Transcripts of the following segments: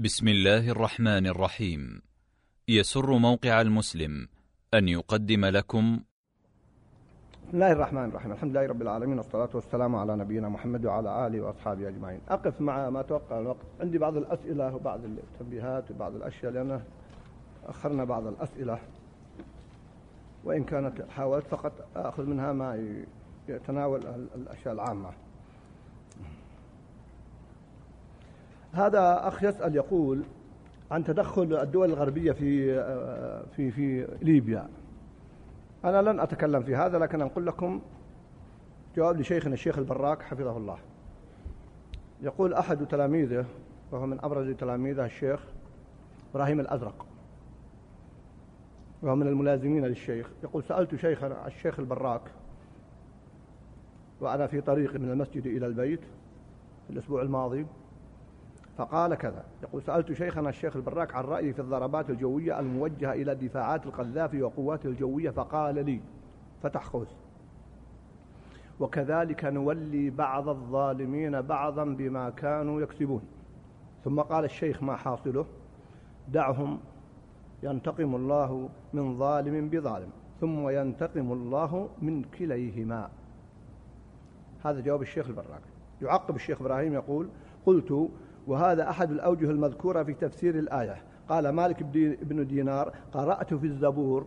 بسم الله الرحمن الرحيم. يسر موقع المسلم أن يقدم لكم. بسم الله الرحمن الرحيم. الحمد لله رب العالمين والصلاة والسلام على نبينا محمد وعلى آله وأصحابه أجمعين. أقف مع ما توقع الوقت. عندي بعض الأسئلة وبعض التنبيهات وبعض الأشياء لأن أخرنا بعض الأسئلة. وإن كانت حاولت فقط أخذ منها ما يتناول الأشياء العامة. هذا أخ يسأل يقول عن تدخل الدول الغربية في في في ليبيا. أنا لن أتكلم في هذا لكن أقول لكم جواب لشيخنا الشيخ البراك حفظه الله. يقول أحد تلاميذه وهو من أبرز تلاميذه الشيخ إبراهيم الأزرق وهو من الملازمين للشيخ يقول سألت شيخنا الشيخ البراك وأنا في طريقي من المسجد إلى البيت في الأسبوع الماضي فقال كذا. يقول سألت شيخنا الشيخ البراك عن رأيي في الضربات الجوية الموجهة إلى دفاعات القذافي وقواته الجوية فقال لي فتح قوس وكذلك نولي بعض الظالمين بعضا بما كانوا يكسبون. ثم قال الشيخ ما حاصله؟ دعهم ينتقم الله من ظالم بظالم ثم ينتقم الله من كليهما. هذا جواب الشيخ البراك. يعقب الشيخ إبراهيم يقول قلت وهذا أحد الأوجه المذكورة في تفسير الآية. قال مالك بن دينار قرأت في الزبور.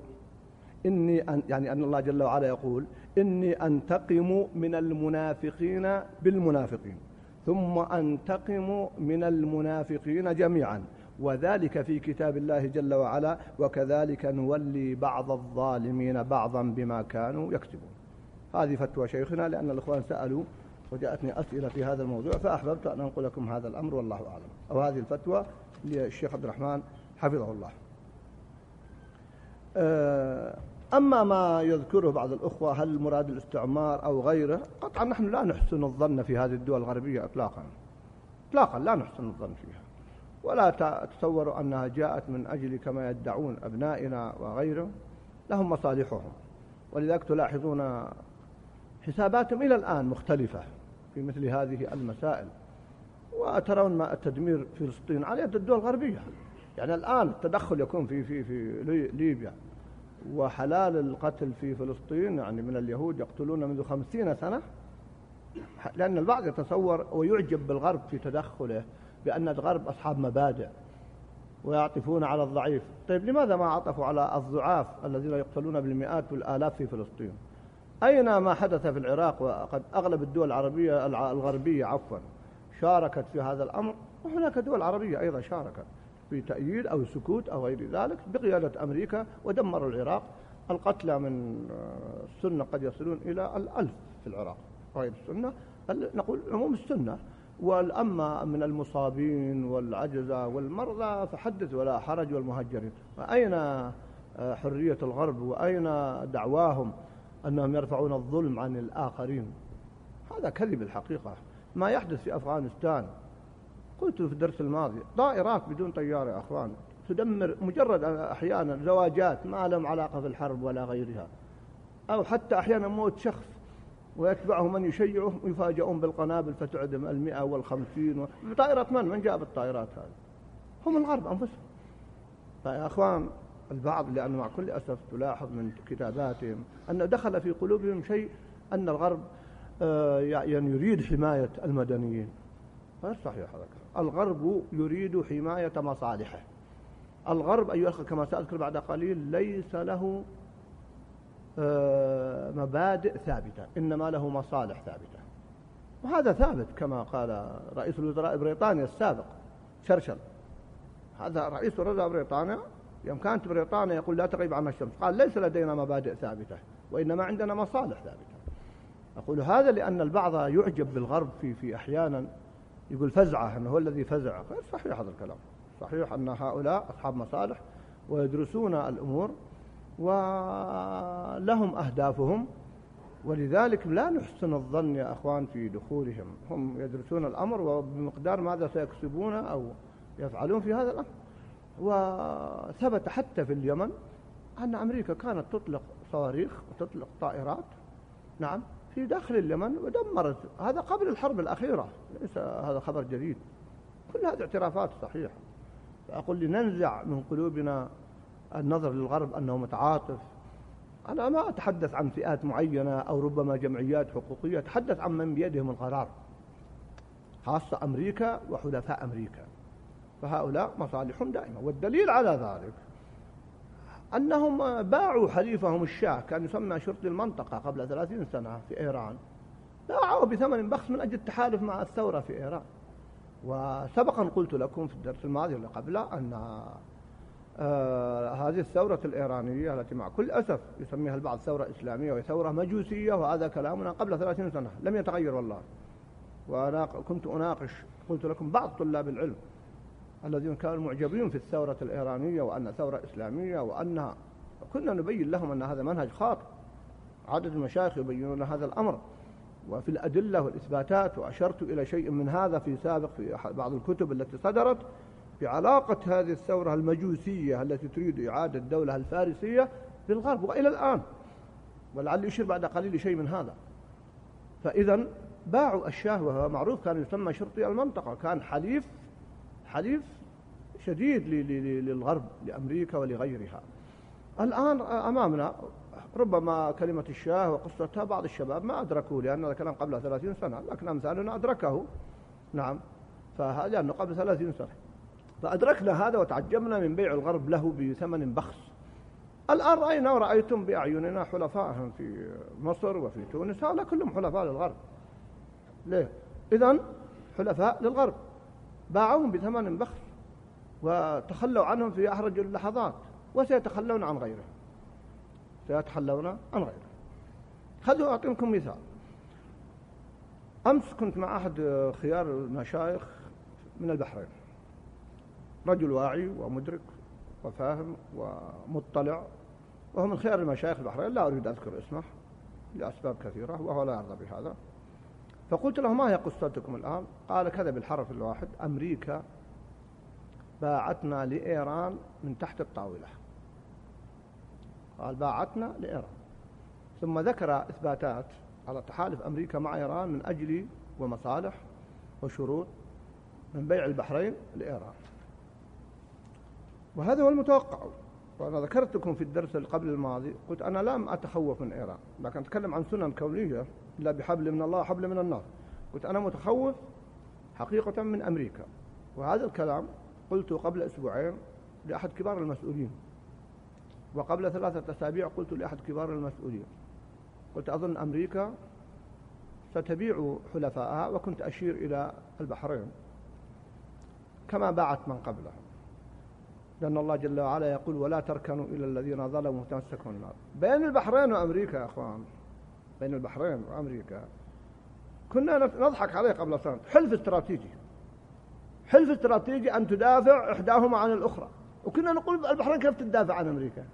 إني أن يعني أن الله جل وعلا يقول إني أنتقم من المنافقين بالمنافقين ثم أنتقم من المنافقين جميعا. وذلك في كتاب الله جل وعلا وكذلك نولي بعض الظالمين بعضا بما كانوا يكسبون هذه فتوى شيخنا لأن الإخوان سألوا وجاءتني أسئلة في هذا الموضوع فأحببت أن أنقل لكم هذا الأمر والله أعلم. أو هذه الفتوى للشيخ عبد الرحمن حفظه الله. آه، أما ما يذكره بعض الأخوة هل مراد الاستعمار أو غيره؟ قطعا نحن لا نحسن الظن في هذه الدول الغربية إطلاقا. إطلاقا لا نحسن الظن فيها. ولا تتصوروا أنها جاءت من أجل كما يدعون أبنائنا وغيره لهم مصالحهم. ولذلك تلاحظون حساباتهم إلى الآن مختلفة. في مثل هذه المسائل. وترون ما التدمير فلسطين على يد الدول الغربية. يعني الآن التدخل يكون في في في ليبيا. وحلال القتل في فلسطين يعني من اليهود يقتلون منذ خمسين سنة. لأن البعض يتصور ويعجب بالغرب في تدخله بأن الغرب أصحاب مبادئ ويعطفون على الضعيف. طيب لماذا ما عطفوا على الضعاف الذين يقتلون بالمئات والآلاف في فلسطين؟ أين ما حدث في العراق وقد أغلب الدول العربية الغربية عفوا؟ شاركت في هذا الأمر وهناك دول عربية أيضا شاركت في تأييد أو سكوت أو غير ذلك بقيادة أمريكا ودمروا العراق. القتلى من السنة قد يصلون إلى الألف في العراق غير السنة نقول عموم السنة. والأما من المصابين والعجزة والمرضى فحدث ولا حرج والمهجرين. أين حرية الغرب؟ وأين دعواهم؟ أنهم يرفعون الظلم عن الآخرين. هذا كذب الحقيقة. ما يحدث في أفغانستان. قلت في الدرس الماضي طائرات بدون طيار يا أخوان. تدمر مجرد أحيانا زواجات ما لهم علاقة في الحرب ولا غيرها. أو حتى أحيانا موت شخص ويتبعه من يشيعه ويفاجئون بالقنابل فتعدم المئة والخمسين بطائرة من؟ من جاب الطائرات هذه؟ هم الغرب أنفسهم. فيا أخوان البعض لأنه مع كل أسف تلاحظ من كتاباتهم أن دخل في قلوبهم شيء أن الغرب آه، يعني يريد حماية المدنيين. غير صحيح هذا الغرب يريد حماية مصالحه. الغرب أيها الأخوة كما سأذكر بعد قليل ليس له آه، مبادئ ثابتة إنما له مصالح ثابتة. وهذا ثابت كما قال رئيس الوزراء بريطانيا السابق شرشل هذا رئيس وزراء بريطانيا يوم كانت بريطانيا يقول لا تغيب عن الشمس. قال ليس لدينا مبادئ ثابتة وإنما عندنا مصالح ثابتة. أقول هذا لأن البعض يعجب بالغرب في في أحيانا يقول فزعة أنه هو الذي فزع. غير صحيح هذا الكلام. صحيح أن هؤلاء أصحاب مصالح ويدرسون الأمور ولهم أهدافهم ولذلك لا نحسن الظن يا أخوان في دخولهم. هم يدرسون الأمر وبمقدار ماذا سيكسبون أو يفعلون في هذا الأمر. وثبت حتى في اليمن أن أمريكا كانت تطلق صواريخ وتطلق طائرات نعم في داخل اليمن ودمرت. هذا قبل الحرب الأخيرة ليس هذا خبر جديد. كل هذه اعترافات صحيحة. أقول لننزع من قلوبنا النظر للغرب أنه متعاطف. أنا ما أتحدث عن فئات معينة أو ربما جمعيات حقوقية أتحدث عن من بيدهم القرار خاصة أمريكا وحلفاء أمريكا. فهؤلاء مصالحهم دائمة والدليل على ذلك أنهم باعوا حليفهم الشاه كان يسمى شرطي المنطقة قبل ثلاثين سنة في إيران. باعوا بثمن بخس من أجل التحالف مع الثورة في إيران. وسبقا قلت لكم في الدرس الماضي اللي قبله أن آه هذه الثورة الإيرانية التي مع كل أسف يسميها البعض ثورة إسلامية وثورة مجوسية وهذا كلامنا قبل ثلاثين سنة لم يتغير والله. وأنا كنت أناقش قلت لكم بعض طلاب العلم الذين كانوا معجبين في الثورة الإيرانية وأن ثورة إسلامية وأنها كنا نبين لهم أن هذا منهج خاطئ. عدد المشايخ يبينون هذا الأمر. وفي الأدلة والإثباتات وأشرت إلى شيء من هذا في سابق في بعض الكتب التي صدرت بعلاقة هذه الثورة المجوسية التي تريد إعادة الدولة الفارسية بالغرب وإلى الآن. ولعل يشير بعد قليل شيء من هذا. فإذا باعوا الشاه وهو معروف كان يسمى شرطي المنطقة كان حليف حليف شديد للغرب لأمريكا ولغيرها. الآن أمامنا ربما كلمة الشاه وقصتها بعض الشباب ما أدركوا لأن هذا كلام قبل ثلاثين سنة لكن أمثالنا أدركه. نعم. فهذا لأنه قبل ثلاثين سنة. فأدركنا هذا وتعجبنا من بيع الغرب له بثمن بخس. الآن رأينا ورأيتم بأعيننا حلفائهم في مصر وفي تونس هؤلاء كلهم حلفاء للغرب. ليه؟ إذا حلفاء للغرب. باعوهم بثمن بخس وتخلوا عنهم في أحرج اللحظات وسيتخلون عن غيره. سيتخلون عن غيره. خذوا أعطيكم مثال. أمس كنت مع أحد خيار المشايخ من البحرين. رجل واعي ومدرك وفاهم ومطلع. وهو من خيار المشايخ البحرين. لا أريد أذكر اسمه لأسباب كثيرة وهو لا يرضى بهذا. فقلت له ما هي قصتكم الآن؟ قال كذا بالحرف الواحد أمريكا باعتنا لإيران من تحت الطاولة. قال باعتنا لإيران. ثم ذكر إثباتات على تحالف أمريكا مع إيران من أجل ومصالح وشروط من بيع البحرين لإيران. وهذا هو المتوقع. وأنا ذكرت لكم في الدرس قبل الماضي قلت أنا لم أتخوف من إيران لكن أتكلم عن سنن كونية. لا بحبل من الله حبل من النار. قلت أنا متخوف حقيقة من أمريكا. وهذا الكلام قلت قبل أسبوعين لأحد كبار المسؤولين. وقبل ثلاثة أسابيع قلت لأحد كبار المسؤولين. قلت أظن أمريكا ستبيع حلفائها وكنت أشير إلى البحرين. كما باعت من قبلها لأن الله جل وعلا يقول ولا تركنوا إلى الذين ظلموا تمسكوا النار. بين البحرين وأمريكا يا أخوان بين البحرين وأمريكا. كنا نضحك عليه قبل سنة. حلف استراتيجي. حلف استراتيجي أن تدافع إحداهما عن الأخرى. وكنا نقول البحرين كيف تدافع عن أمريكا؟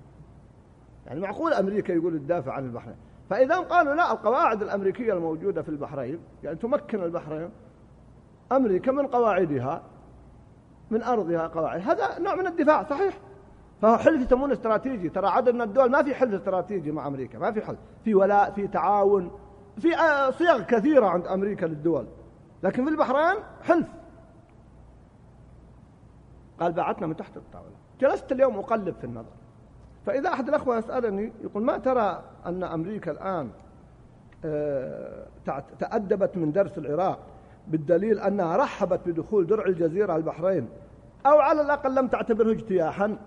يعني معقول أمريكا يقول تدافع عن البحرين. فإذا قالوا لا القواعد الأمريكية الموجودة في البحرين يعني تمكن البحرين أمريكا من قواعدها من أرضها قواعد. هذا نوع من الدفاع صحيح؟ فهو حلف يسمونه استراتيجي. ترى عدد من الدول ما في حلف استراتيجي مع أمريكا ما في حلف في ولاء في تعاون في آه، صيغ كثيرة عند أمريكا للدول. لكن في البحرين حلف. قال بعتنا من تحت الطاولة. جلست اليوم أقلب في النظر. فإذا أحد الأخوة يسألني يقول ما ترى أن أمريكا الآن آه، تأدبت من درس العراق بالدليل أنها رحبت بدخول درع الجزيرة البحرين أو على الأقل لم تعتبره اجتياحا؟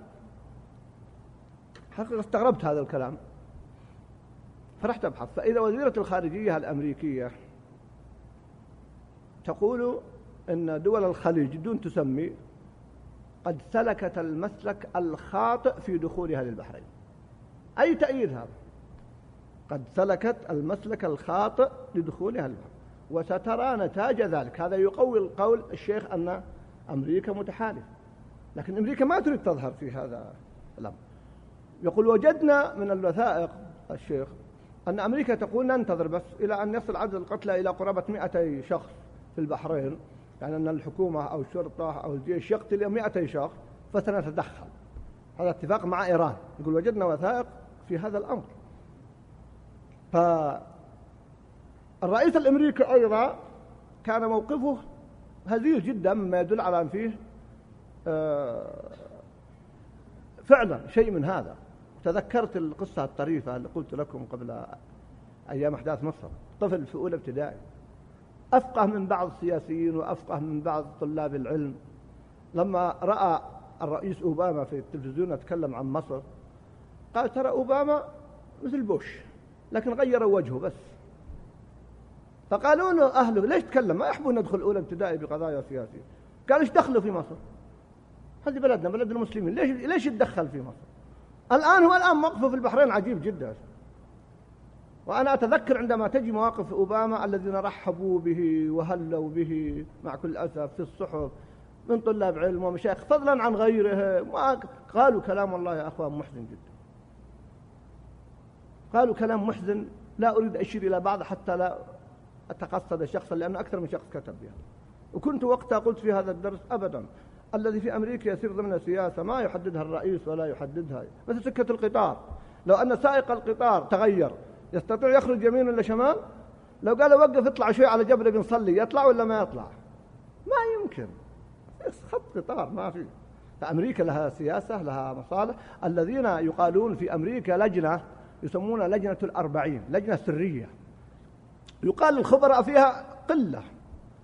حقيقة استغربت هذا الكلام. فرحت أبحث. فإذا وزيرة الخارجية الأمريكية تقول أن دول الخليج دون تسمي قد سلكت المسلك الخاطئ في دخولها للبحرين. أي تأييد هذا؟ قد سلكت المسلك الخاطئ لدخولها للبحرين. وسترى نتاج ذلك. هذا يقوي القول الشيخ أن أمريكا متحالف لكن أمريكا ما تريد تظهر في هذا الأمر. يقول وجدنا من الوثائق الشيخ أن أمريكا تقول ننتظر بس إلى أن يصل عدد القتلى إلى قرابة 200 شخص في البحرين. يعني أن الحكومة أو الشرطة أو الجيش يقتل 200 شخص فسنتدخل. هذا اتفاق مع إيران. يقول وجدنا وثائق في هذا الأمر. فالرئيس الأمريكي أيضا كان موقفه هزيل جدا مما يدل على أن فيه آه، فعلا شيء من هذا. تذكرت القصة الطريفة اللي قلت لكم قبل أيام أحداث مصر. طفل في أولى ابتدائي. أفقه من بعض السياسيين وأفقه من بعض طلاب العلم. لما رأى الرئيس أوباما في التلفزيون يتكلم عن مصر قال ترى أوباما مثل بوش لكن غيروا وجهه بس. فقالوا له أهله ليش تكلم؟ ما يحبون ندخل أولى ابتدائي بقضايا سياسية. قال إيش دخلوا في مصر؟ هذه بلدنا بلد المسلمين ليش ليش يتدخل في مصر؟ الآن هو الآن موقفه في البحرين عجيب جدا. وأنا أتذكر عندما تجي مواقف أوباما الذين رحبوا به وهلوا به مع كل أسف في الصحف من طلاب علم ومشايخ فضلا عن غيره. قالوا كلام الله يا أخوان محزن جدا. قالوا كلام محزن لا أريد أشير إلى بعض حتى لا أتقصد شخصا لأنه أكثر من شخص كتب بها وكنت وقتها قلت في هذا الدرس أبدا. الذي في أمريكا يسير ضمن السياسة ما يحددها الرئيس ولا يحددها. مثل سكة القطار. لو أن سائق القطار تغير يستطيع يخرج يمين ولا شمال؟ لو قال وقف اطلع شوي على جبل بنصلي يطلع ولا ما يطلع؟ ما يمكن. خط قطار ما في. فأمريكا لها سياسة لها مصالح. الذين يقالون في أمريكا لجنة يسمونها لجنة الأربعين لجنة سرية. يقال الخبراء فيها قلة.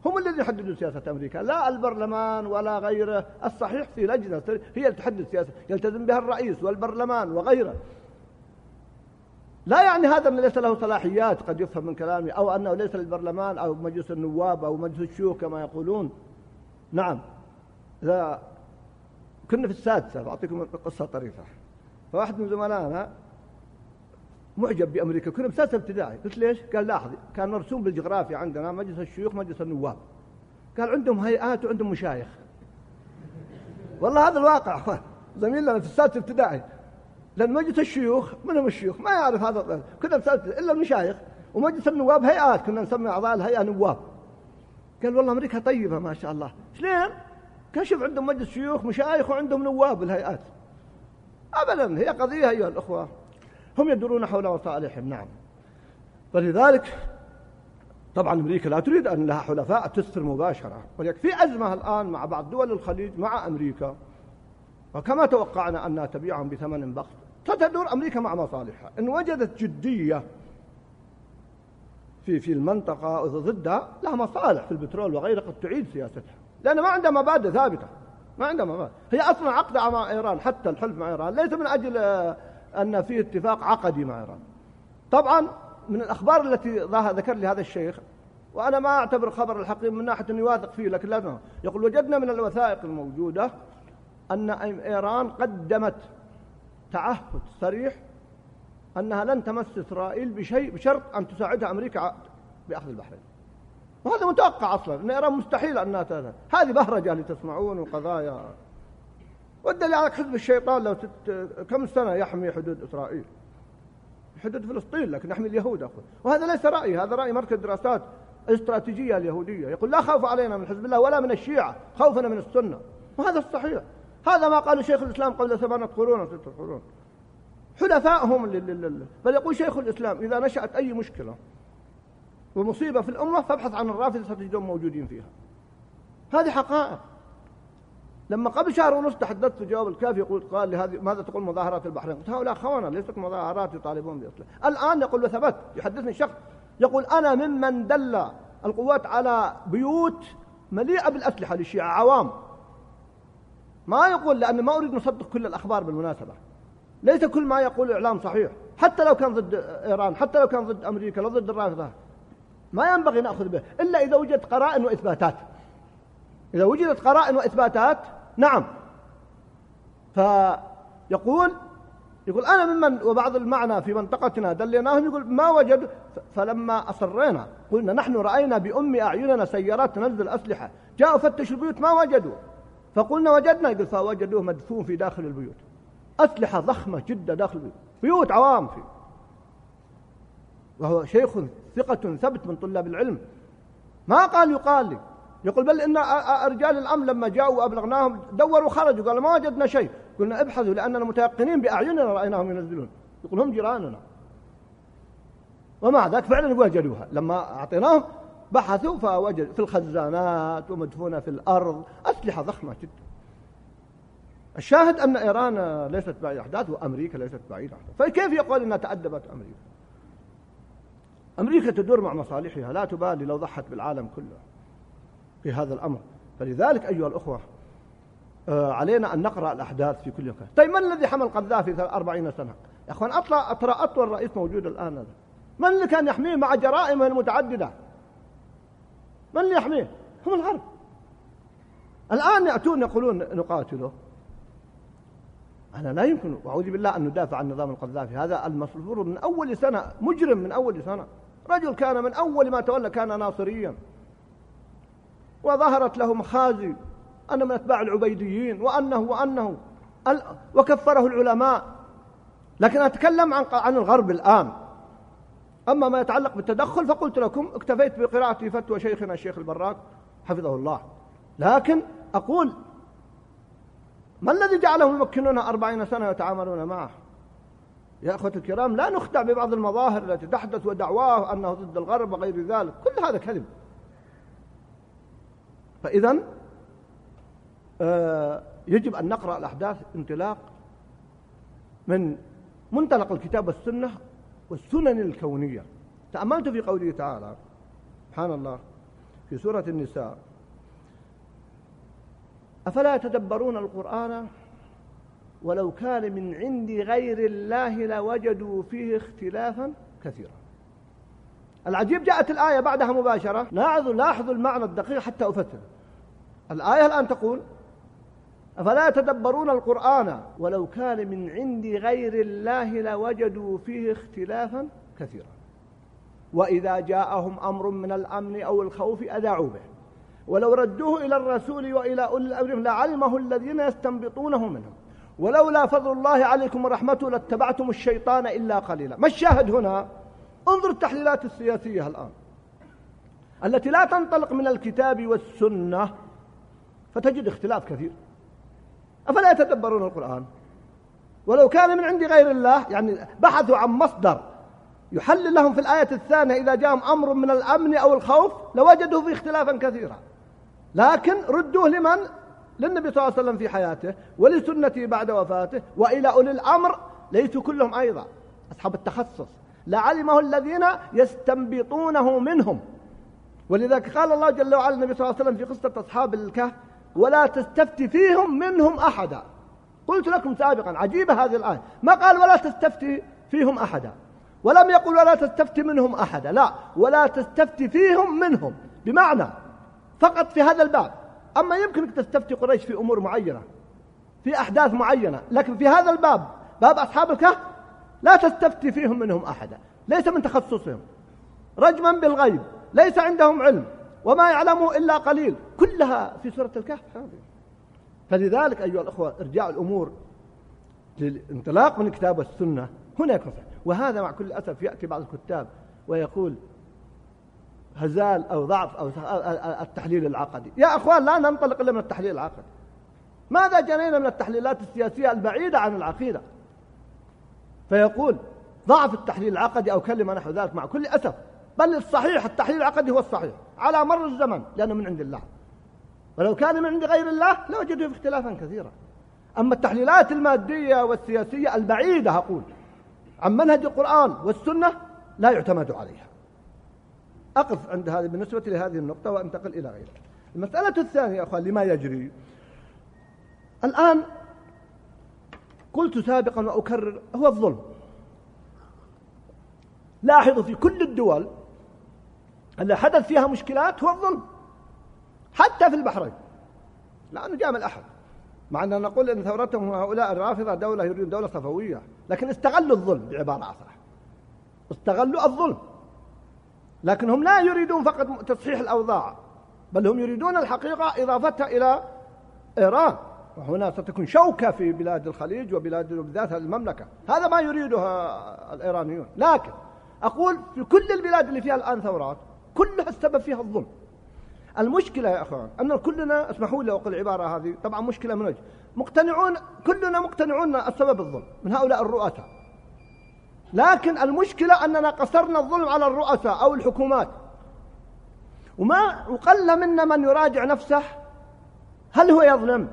هم الذين يحددون سياسة أمريكا. لا البرلمان ولا غيره. الصحيح في لجنة هي اللي تحدد سياسة. يلتزم بها الرئيس والبرلمان وغيره. لا يعني هذا أن ليس له صلاحيات قد يفهم من كلامي أو أنه ليس للبرلمان أو مجلس النواب أو مجلس الشيوخ كما يقولون. نعم. إذا كنا في السادسة. بعطيكم قصة طريفة. فواحد من زملائنا معجب بأمريكا. كنا بسادسة ابتدائي. قلت ليش؟ قال لاحظ كان مرسوم بالجغرافيا عندنا مجلس الشيوخ مجلس النواب. قال عندهم هيئات وعندهم مشايخ. والله هذا الواقع. زميلنا في السادسة ابتدائي. لأن مجلس الشيوخ من هم الشيوخ؟ ما يعرف هذا. كنا بسادسة إلا المشايخ. ومجلس النواب هيئات. كنا نسمي أعضاء الهيئة نواب. قال والله أمريكا طيبة ما شاء الله. شلون؟ كشف عندهم مجلس شيوخ مشايخ وعندهم نواب الهيئات. أبدا. هي قضية أيها الأخوة. هم يدورون حول مصالحهم نعم. فلذلك طبعا أمريكا لا تريد أن لها حلفاء تسر مباشرة ولكن في أزمة الآن مع بعض دول الخليج مع أمريكا. وكما توقعنا أنها تبيعهم بثمن بخس. ستدور أمريكا مع مصالحها. إن وجدت جدية في في المنطقة ضدها لها مصالح في البترول وغيره قد تعيد سياستها. لأن ما عندها مبادئ ثابتة. ما عندها مبادئ. هي أصلا عقدها مع إيران حتى الحلف مع إيران ليس من أجل أن في اتفاق عقدي مع إيران. طبعا من الأخبار التي ذكر لي هذا الشيخ وأنا ما أعتبر خبر الحقيقي من ناحية أنه يواثق فيه لكن لا يقول وجدنا من الوثائق الموجودة أن إيران قدمت تعهد صريح أنها لن تمس إسرائيل بشيء بشرط أن تساعدها أمريكا بأخذ البحرين. وهذا متوقع أصلا أن إيران مستحيل أنها تذهب هذه بهرجة اللي تسمعون وقضايا. والدليل على حزب الشيطان لو تت... كم سنة يحمي حدود إسرائيل؟ حدود فلسطين لكن يحمي اليهود أخوة وهذا ليس رأيي هذا رأي مركز دراسات الاستراتيجية اليهودية. يقول لا خوف علينا من حزب الله ولا من الشيعة خوفنا من السنة. وهذا الصحيح. هذا ما قاله شيخ الإسلام قبل ثمانية قرون أو ستة قرون. حلفائهم. بل يقول شيخ الإسلام إذا نشأت أي مشكلة ومصيبة في الأمة فابحث عن الرافضة ستجدهم موجودين فيها. هذه حقائق. لما قبل شهر ونص تحدثت جواب الكافي يقول قال لي هذه ماذا تقول مظاهرات البحرين؟ قلت هؤلاء خونة ليست مظاهرات يطالبون بإصلاح. الآن يقول وثبت. يحدثني شخص يقول أنا ممن دل القوات على بيوت مليئة بالأسلحة للشيعة عوام. ما يقول لأن ما أريد نصدق كل الأخبار بالمناسبة. ليس كل ما يقول الإعلام صحيح حتى لو كان ضد إيران حتى لو كان ضد أمريكا لو ضد الرافضة. ما ينبغي نأخذ به إلا إذا وجدت قرائن وإثباتات. إذا وجدت قرائن وإثباتات نعم. فيقول يقول أنا ممن وبعض المعنى في منطقتنا دليناهم يقول ما وجدوا فلما أصرينا قلنا نحن رأينا بأم أعيننا سيارات تنزل أسلحة. جاءوا فتشوا البيوت ما وجدوا. فقلنا وجدنا يقول فوجدوه مدفون في داخل البيوت. أسلحة ضخمة جدا داخل البيوت. بيوت عوام فيه. وهو شيخ ثقة ثبت من طلاب العلم. ما قال يقال لي؟ يقول بل إن رجال الأمن لما جاءوا وأبلغناهم دوروا وخرجوا قالوا ما وجدنا شيء. قلنا ابحثوا لأننا متيقنين بأعيننا رأيناهم ينزلون. يقول هم جيراننا. ومع ذلك فعلا وجدوها لما أعطيناهم بحثوا فوجدوا في الخزانات ومدفونة في الأرض أسلحة ضخمة جدا. الشاهد أن إيران ليست بعيدة أحداث وأمريكا ليست بعيدة. أحداث فكيف يقول أنها تأدبت أمريكا؟ أمريكا تدور مع مصالحها لا تبالي لو ضحت بالعالم كله. في هذا الأمر. فلذلك أيها الأخوة آه، علينا أن نقرأ الأحداث في كل مكان. طيب من الذي حمل قذافي أربعين سنة؟ يا أخوان أطلع ترى أطول رئيس موجود الآن هذا. من اللي كان يحميه مع جرائمه المتعددة؟ من اللي يحميه؟ هم الغرب. الآن يأتون يقولون نقاتله. أنا لا يمكن أعوذ بالله أن ندافع عن نظام القذافي. هذا المفروض من أول سنة مجرم من أول سنة. رجل كان من أول ما تولى كان ناصريا. وظهرت له مخازي أنه من أتباع العبيديين وأنه وأنه وكفره العلماء. لكن أتكلم عن عن الغرب الآن. أما ما يتعلق بالتدخل فقلت لكم اكتفيت بقراءة فتوى شيخنا الشيخ البراك حفظه الله. لكن أقول ما الذي جعلهم يمكنون أربعين سنة يتعاملون معه؟ يا أخوة الكرام لا نخدع ببعض المظاهر التي تحدث ودعواه أنه ضد الغرب وغير ذلك. كل هذا كذب. فإذا آه، يجب أن نقرأ الأحداث انطلاق من منطلق الكتاب والسنة والسنن الكونية. تأملت في قوله تعالى سبحان الله في سورة النساء أفلا يتدبرون القرآن؟ ولو كان من عند غير الله لوجدوا فيه اختلافا كثيرا. العجيب جاءت الآية بعدها مباشرة. لاحظوا المعنى الدقيق حتى أفسر. الآية الآن تقول أفلا يتدبرون القرآن ولو كان من عند غير الله لوجدوا فيه اختلافا كثيرا. وإذا جاءهم أمر من الأمن أو الخوف أذاعوا به. ولو ردوه إلى الرسول وإلى أولي الأمر لعلمه الذين يستنبطونه منهم. ولولا فضل الله عليكم ورحمته لاتبعتم الشيطان إلا قليلا. ما الشاهد هنا؟ انظر التحليلات السياسية الآن التي لا تنطلق من الكتاب والسنة فتجد اختلاف كثير. أفلا يتدبرون القرآن؟ ولو كان من عند غير الله يعني بحثوا عن مصدر يحلل لهم في الآية الثانية إذا جاءهم أمر من الأمن أو الخوف لوجدوا فيه اختلافا كثيرا. لكن ردوه لمن؟ للنبي صلى الله عليه وسلم في حياته ولسنته بعد وفاته وإلى أولي الأمر ليسوا كلهم أيضا. أصحاب التخصص. لعلمه الذين يستنبطونه منهم. ولذلك قال الله جل وعلا النبي صلى الله عليه وسلم في قصة أصحاب الكهف ولا تستفتي فيهم منهم أحدا. قلت لكم سابقا عجيبة هذه الآية. ما قال ولا تستفتي فيهم أحدا ولم يقل ولا تستفتي منهم أحدا لا. ولا تستفتي فيهم منهم بمعنى فقط في هذا الباب. أما يمكنك تستفتي قريش في أمور معينة في أحداث معينة لكن في هذا الباب باب أصحاب الكهف لا تستفتي فيهم منهم أحدا ليس من تخصصهم. رجما بالغيب ليس عندهم علم وما يعلمه إلا قليل. كلها في سورة الكهف. هذه. فلذلك أيها الأخوة إرجاع الأمور للانطلاق من الكتاب والسنة هنا يكون وهذا مع كل أسف يأتي بعض الكتاب ويقول هزال أو ضعف أو التحليل العقدي. يا أخوان لا ننطلق إلا من التحليل العقدي. ماذا جنينا من التحليلات السياسية البعيدة عن العقيدة؟ فيقول ضعف التحليل العقدي أو كلمة نحو ذلك مع كل أسف بل الصحيح التحليل العقدي هو الصحيح على مر الزمن لأنه من عند الله. ولو كان من عند غير الله لوجدوا اختلافا كثيرا. أما التحليلات المادية والسياسية البعيدة أقول عن منهج القرآن والسنة لا يعتمد عليها. أقف عند هذه بالنسبة لهذه النقطة وأنتقل إلى غيرها. المسألة الثانية أخوان لما يجري؟ الآن قلت سابقا وأكرر هو الظلم. لاحظوا في كل الدول اللي حدث فيها مشكلات هو الظلم حتى في البحرين لأنه جاء من الأحد. مع أننا نقول أن ثورتهم هؤلاء الرافضة دولة يريدون دولة صفوية لكن استغلوا الظلم بعبارة أصح استغلوا الظلم. لكن هم لا يريدون فقط تصحيح الأوضاع بل هم يريدون الحقيقة إضافتها إلى إيران. وهنا ستكون شوكة في بلاد الخليج وبلاد بالذات المملكة. هذا ما يريدها الإيرانيون. لكن أقول في كل البلاد اللي فيها الآن ثورات كلها السبب فيها الظلم. المشكلة يا أخوان أن كلنا اسمحوا لي أقول العبارة هذه طبعا مشكلة من وجه. مقتنعون كلنا مقتنعون السبب الظلم من هؤلاء الرؤساء. لكن المشكلة أننا قصرنا الظلم على الرؤساء أو الحكومات. وما وقل منا من يراجع نفسه هل هو يظلم؟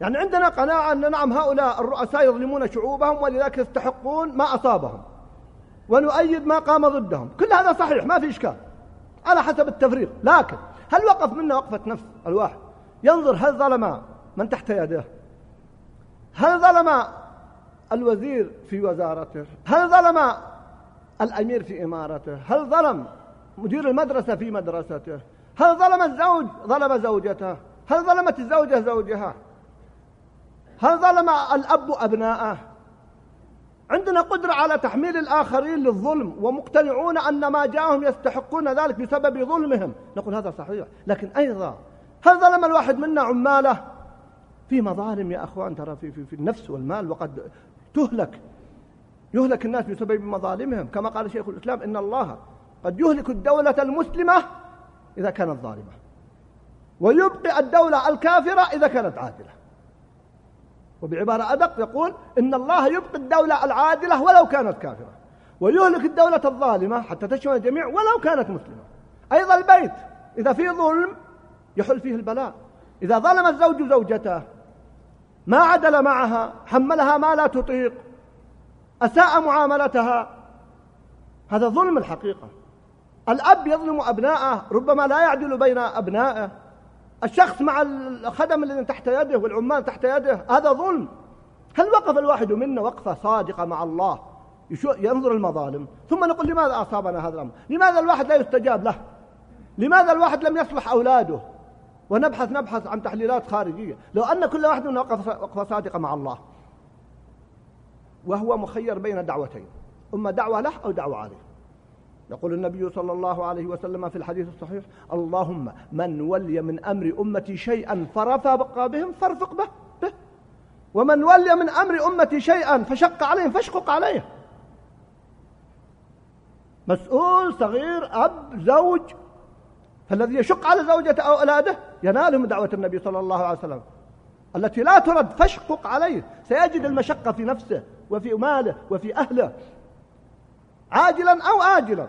يعني عندنا قناعة أن نعم هؤلاء الرؤساء يظلمون شعوبهم ولذلك يستحقون ما أصابهم. ونؤيد ما قام ضدهم. كل هذا صحيح ما في إشكال. على حسب التفريق. لكن هل وقف منا وقفة نفس الواحد؟ ينظر هل ظلم من تحت يده؟ هل ظلم الوزير في وزارته؟ هل ظلم الأمير في إمارته؟ هل ظلم مدير المدرسة في مدرسته؟ هل ظلم الزوج؟ ظلم زوجته. هل ظلمت الزوجة زوجها؟ هل ظلم الأب أبناءه؟ عندنا قدرة على تحميل الآخرين للظلم ومقتنعون أن ما جاءهم يستحقون ذلك بسبب ظلمهم. نقول هذا صحيح لكن أيضا هل ظلم الواحد منا عماله؟ في مظالم يا أخوان ترى في, في, في النفس والمال وقد تهلك يهلك الناس بسبب مظالمهم. كما قال شيخ الإسلام إن الله قد يهلك الدولة المسلمة إذا كانت ظالمة ويبقي الدولة الكافرة إذا كانت عادلة. وبعبارة أدق يقول إن الله يبقي الدولة العادلة ولو كانت كافرة ويهلك الدولة الظالمة حتى تشمل الجميع ولو كانت مسلمة. أيضا البيت إذا فيه ظلم يحل فيه البلاء. إذا ظلم الزوج زوجته ما عدل معها حملها ما لا تطيق أساء معاملتها هذا ظلم الحقيقة. الأب يظلم أبناءه ربما لا يعدل بين أبنائه. الشخص مع الخدم الذي تحت يده والعمال تحت يده هذا ظلم. هل وقف الواحد منا وقفة صادقة مع الله؟ ينظر المظالم. ثم نقول لماذا أصابنا هذا الأمر؟ لماذا الواحد لا يستجاب له؟ لماذا الواحد لم يصلح أولاده؟ ونبحث نبحث عن تحليلات خارجية. لو أن كل واحد منا وقف وقفة صادقة مع الله وهو مخير بين دعوتين إما دعوة له أو دعوة عليه. يقول النبي صلى الله عليه وسلم في الحديث الصحيح اللهم من ولي من أمر أمتي شيئا فرفق بهم فارفق به, به. ومن ولي من أمر أمتي شيئا فشق عليهم فاشقق عليه. مسؤول صغير أب زوج فالذي يشق على زوجته أو أولاده ينال من دعوة النبي صلى الله عليه وسلم. التي لا ترد فاشقق عليه. سيجد المشقة في نفسه وفي ماله وفي أهله. عاجلا أو آجلا.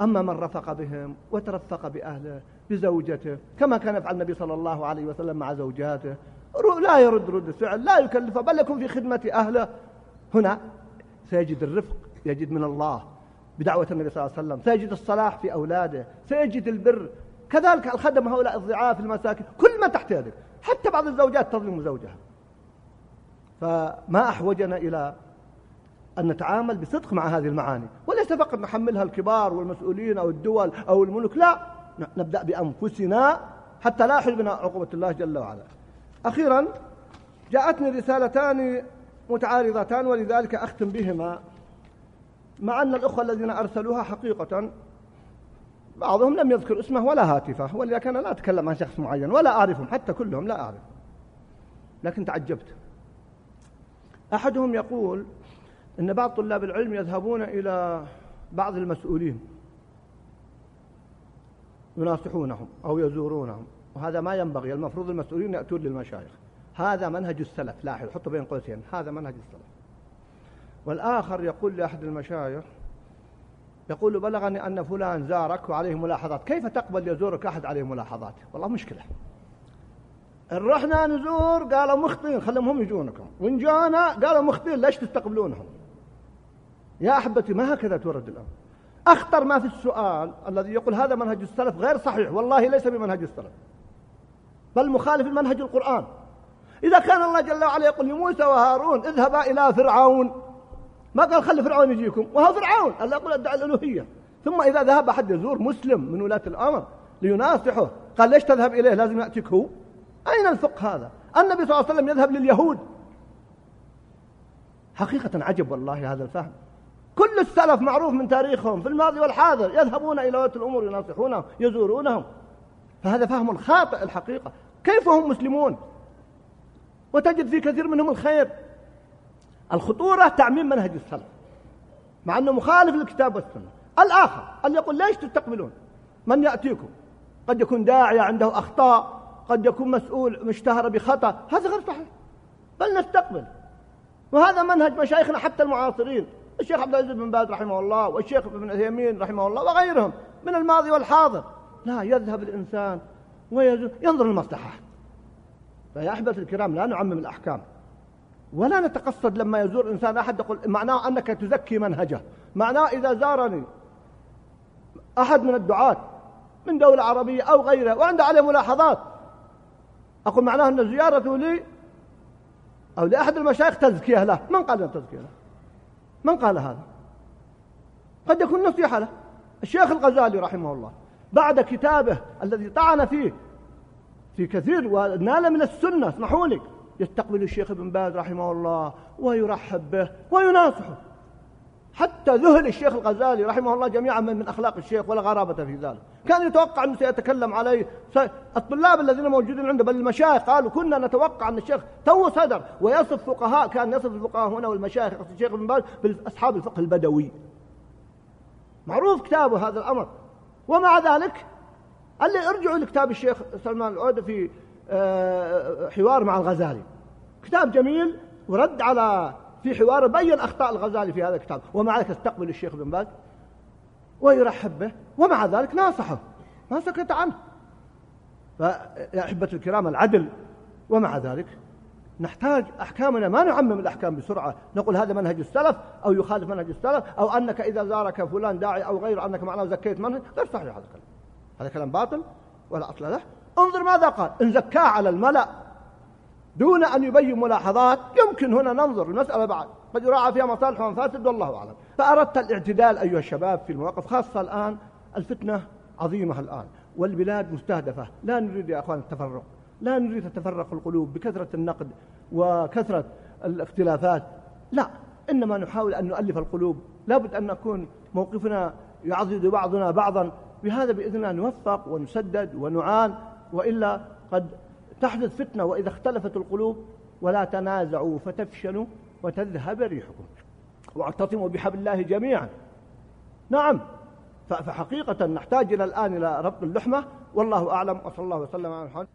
أما من رفق بهم وترفق بأهله بزوجته كما كان يفعل النبي صلى الله عليه وسلم مع زوجاته. لا يرد رد الفعل لا يكلفه بل يكون في خدمة أهله. هنا سيجد الرفق يجد من الله بدعوة النبي صلى الله عليه وسلم. سيجد الصلاح في أولاده سيجد البر. كذلك الخدم هؤلاء الضعاف المساكين كل ما تحت يدك. حتى بعض الزوجات تظلم زوجها. فما أحوجنا إلى أن نتعامل بصدق مع هذه المعاني. وليس فقط نحملها الكبار والمسؤولين أو الدول أو الملوك لا نبدأ بأنفسنا حتى لا يحل بنا عقوبة الله جل وعلا. أخيرا جاءتني رسالتان متعارضتان ولذلك أختم بهما. مع أن الأخوة الذين أرسلوها حقيقة بعضهم لم يذكر اسمه ولا هاتفه ولذلك أنا لا أتكلم عن شخص معين ولا أعرفهم حتى كلهم لا أعرف لكن تعجبت. أحدهم يقول إن بعض طلاب العلم يذهبون إلى بعض المسؤولين يناصحونهم أو يزورونهم وهذا ما ينبغي المفروض المسؤولين يأتون للمشايخ. هذا منهج السلف لاحظ حطه بين قوسين هذا منهج السلف. والآخر يقول لأحد المشايخ يقول بلغني أن فلان زارك وعليه ملاحظات كيف تقبل يزورك أحد عليه ملاحظات؟ والله مشكلة. إن رحنا نزور قالوا مخطئين خلهم هم يجونكم. وإن جانا قالوا مخطئين ليش تستقبلونهم؟ يا أحبتي ما هكذا تورد الأمر أخطر ما في السؤال الذي يقول هذا منهج السلف غير صحيح والله ليس بمنهج السلف بل مخالف المنهج القرآن. إذا كان الله جل وعلا يقول لموسى وهارون اذهبا إلى فرعون. ما قال خلي فرعون يجيكم وهو فرعون الله يقول ادعى الألوهية. ثم إذا ذهب أحد يزور مسلم من ولاة الأمر ليناصحه قال ليش تذهب إليه؟ لازم يأتيك هو. أين الفقه هذا؟ النبي صلى الله عليه وسلم يذهب لليهود. حقيقة عجب والله هذا الفهم. كل السلف معروف من تاريخهم في الماضي والحاضر يذهبون إلى ولاة الأمور يناصحونهم يزورونهم. فهذا فهم خاطئ الحقيقة. كيف هم مسلمون؟ وتجد في كثير منهم الخير. الخطورة تعميم منهج السلف مع أنه مخالف للكتاب والسنة. الآخر أن يقول ليش تستقبلون؟ من يأتيكم؟ قد يكون داعية عنده أخطاء قد يكون مسؤول مشتهر بخطأ. هذا غير صحيح. بل نستقبل. وهذا منهج مشايخنا حتى المعاصرين. الشيخ عبد العزيز بن باز رحمه الله والشيخ ابن عثيمين رحمه الله وغيرهم من الماضي والحاضر. لا يذهب الإنسان وينظر المصلحة. فيا أحبة الكرام لا نعمم الأحكام. ولا نتقصد لما يزور إنسان أحد يقول معناه أنك تزكي منهجه. معناه إذا زارني أحد من الدعاة من دولة عربية أو غيرها وعنده عليه ملاحظات أقول معناه أن زيارته لي أو لأحد المشايخ تزكية له. من قال تزكية له؟ من قال هذا؟ قد يكون نصيحة له الشيخ الغزالي رحمه الله بعد كتابه الذي طعن فيه في كثير ونال من السنة اسمحوا لي يستقبل الشيخ ابن باز رحمه الله ويرحب به ويناصحه. حتى ذهل الشيخ الغزالي رحمه الله جميعا من, من أخلاق الشيخ ولا غرابة في ذلك. كان يتوقع أنه سيتكلم عليه. الطلاب الذين موجودين عنده بل المشايخ قالوا كنا نتوقع أن الشيخ تو صدر. ويصف فقهاء كان يصف الفقهاء هنا والمشايخ الشيخ ابن باز بأصحاب الفقه البدوي. معروف كتابه هذا الأمر. ومع ذلك قال لي ارجعوا لكتاب الشيخ سلمان العودة في آه، حوار مع الغزالي. كتاب جميل ورد على في حوار بين أخطاء الغزالي في هذا الكتاب. ومع ذلك استقبل الشيخ بن باز. ويرحب به. ومع ذلك ناصحه. ما سكت عنه. فيا أحبة الكرام العدل. ومع ذلك نحتاج أحكامنا. ما نعمم الأحكام بسرعة. نقول هذا منهج السلف أو يخالف منهج السلف أو أنك إذا زارك فلان داعي أو غيره أنك معناه زكيت منهج. غير صحيح هذا الكلام. هذا كلام باطل ولا أصل له. انظر ماذا قال. إن زكاه على الملأ دون أن يبين ملاحظات. يمكن هنا ننظر المسألة بعد. قد يراعى فيها مصالح ومفاسد والله أعلم. فأردت الاعتدال أيها الشباب في المواقف خاصة الآن الفتنة عظيمة الآن والبلاد مستهدفة. لا نريد يا أخوان التفرق. لا نريد تتفرق القلوب بكثرة النقد وكثرة الاختلافات. لا إنما نحاول أن نؤلف القلوب. لابد أن نكون موقفنا يعضد بعضنا بعضا. بهذا بإذن الله نوفق ونسدد ونعان وإلا قد تحدث فتنة وإذا اختلفت القلوب ولا تنازعوا فتفشلوا وتذهب ريحكم واعتصموا بحبل الله جميعا. نعم فحقيقة نحتاج إلى الآن إلى ربط اللحمة. والله أعلم وصلى الله وسلم على محمد.